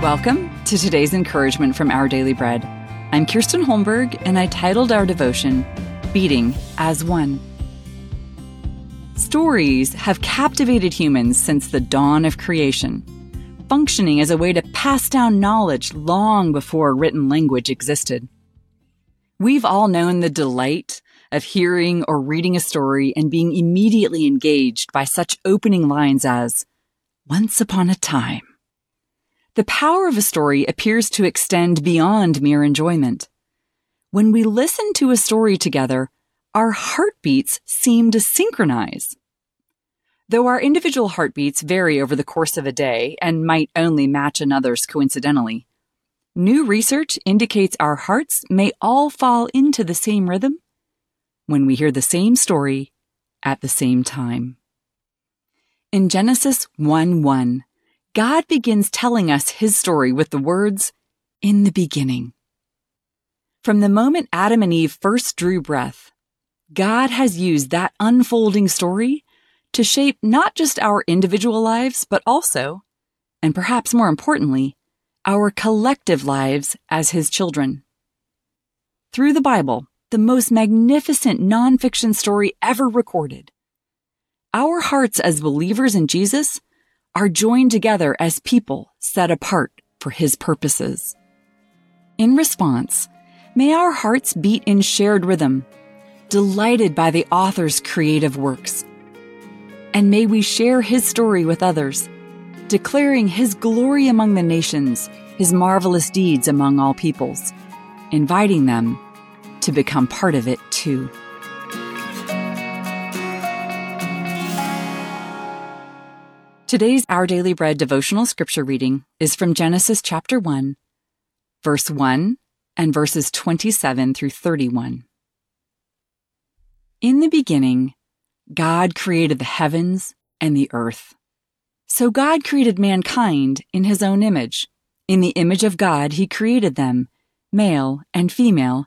Welcome to today's encouragement from Our Daily Bread. I'm Kirsten Holmberg, and I titled our devotion, Beating as One. Stories have captivated humans since the dawn of creation, functioning as a way to pass down knowledge long before written language existed. We've all known the delight of hearing or reading a story and being immediately engaged by such opening lines as, Once upon a time. The power of a story appears to extend beyond mere enjoyment. When we listen to a story together, our heartbeats seem to synchronize. Though our individual heartbeats vary over the course of a day and might only match another's coincidentally, new research indicates our hearts may all fall into the same rhythm when we hear the same story at the same time. In Genesis 1 1, God begins telling us his story with the words, In the beginning. From the moment Adam and Eve first drew breath, God has used that unfolding story to shape not just our individual lives, but also, and perhaps more importantly, our collective lives as his children. Through the Bible, the most magnificent nonfiction story ever recorded, our hearts as believers in Jesus are joined together as people set apart for his purposes. In response, may our hearts beat in shared rhythm, delighted by the author's creative works. And may we share his story with others, declaring his glory among the nations, his marvelous deeds among all peoples, inviting them to become part of it too. Today's Our Daily Bread devotional scripture reading is from Genesis chapter 1, verse 1 and verses 27 through 31. In the beginning, God created the heavens and the earth. So God created mankind in his own image. In the image of God, he created them. Male and female,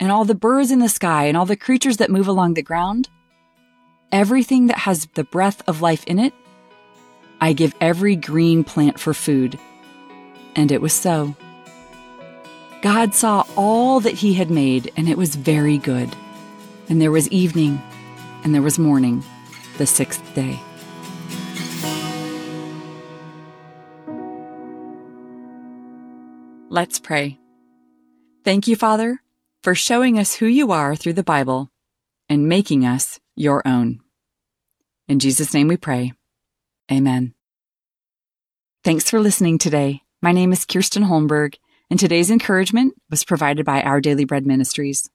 and all the birds in the sky, and all the creatures that move along the ground, everything that has the breath of life in it, I give every green plant for food. And it was so. God saw all that he had made, and it was very good. And there was evening, and there was morning, the sixth day. Let's pray. Thank you, Father, for showing us who you are through the Bible and making us your own. In Jesus' name we pray. Amen. Thanks for listening today. My name is Kirsten Holmberg, and today's encouragement was provided by Our Daily Bread Ministries.